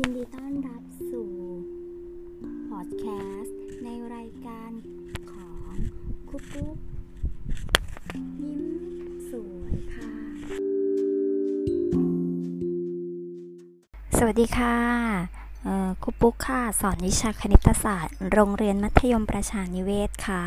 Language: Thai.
ยินดีต้อนรับสู่พอดแคสต์ในรายการของคุกคุกยิ้มสวยค่ะ สวัสดีค่ะคุกปุ๊กค่ะ สอนวิชาคณิตศาสตร์ โรงเรียนมัธยมประชานิเวศค่ะ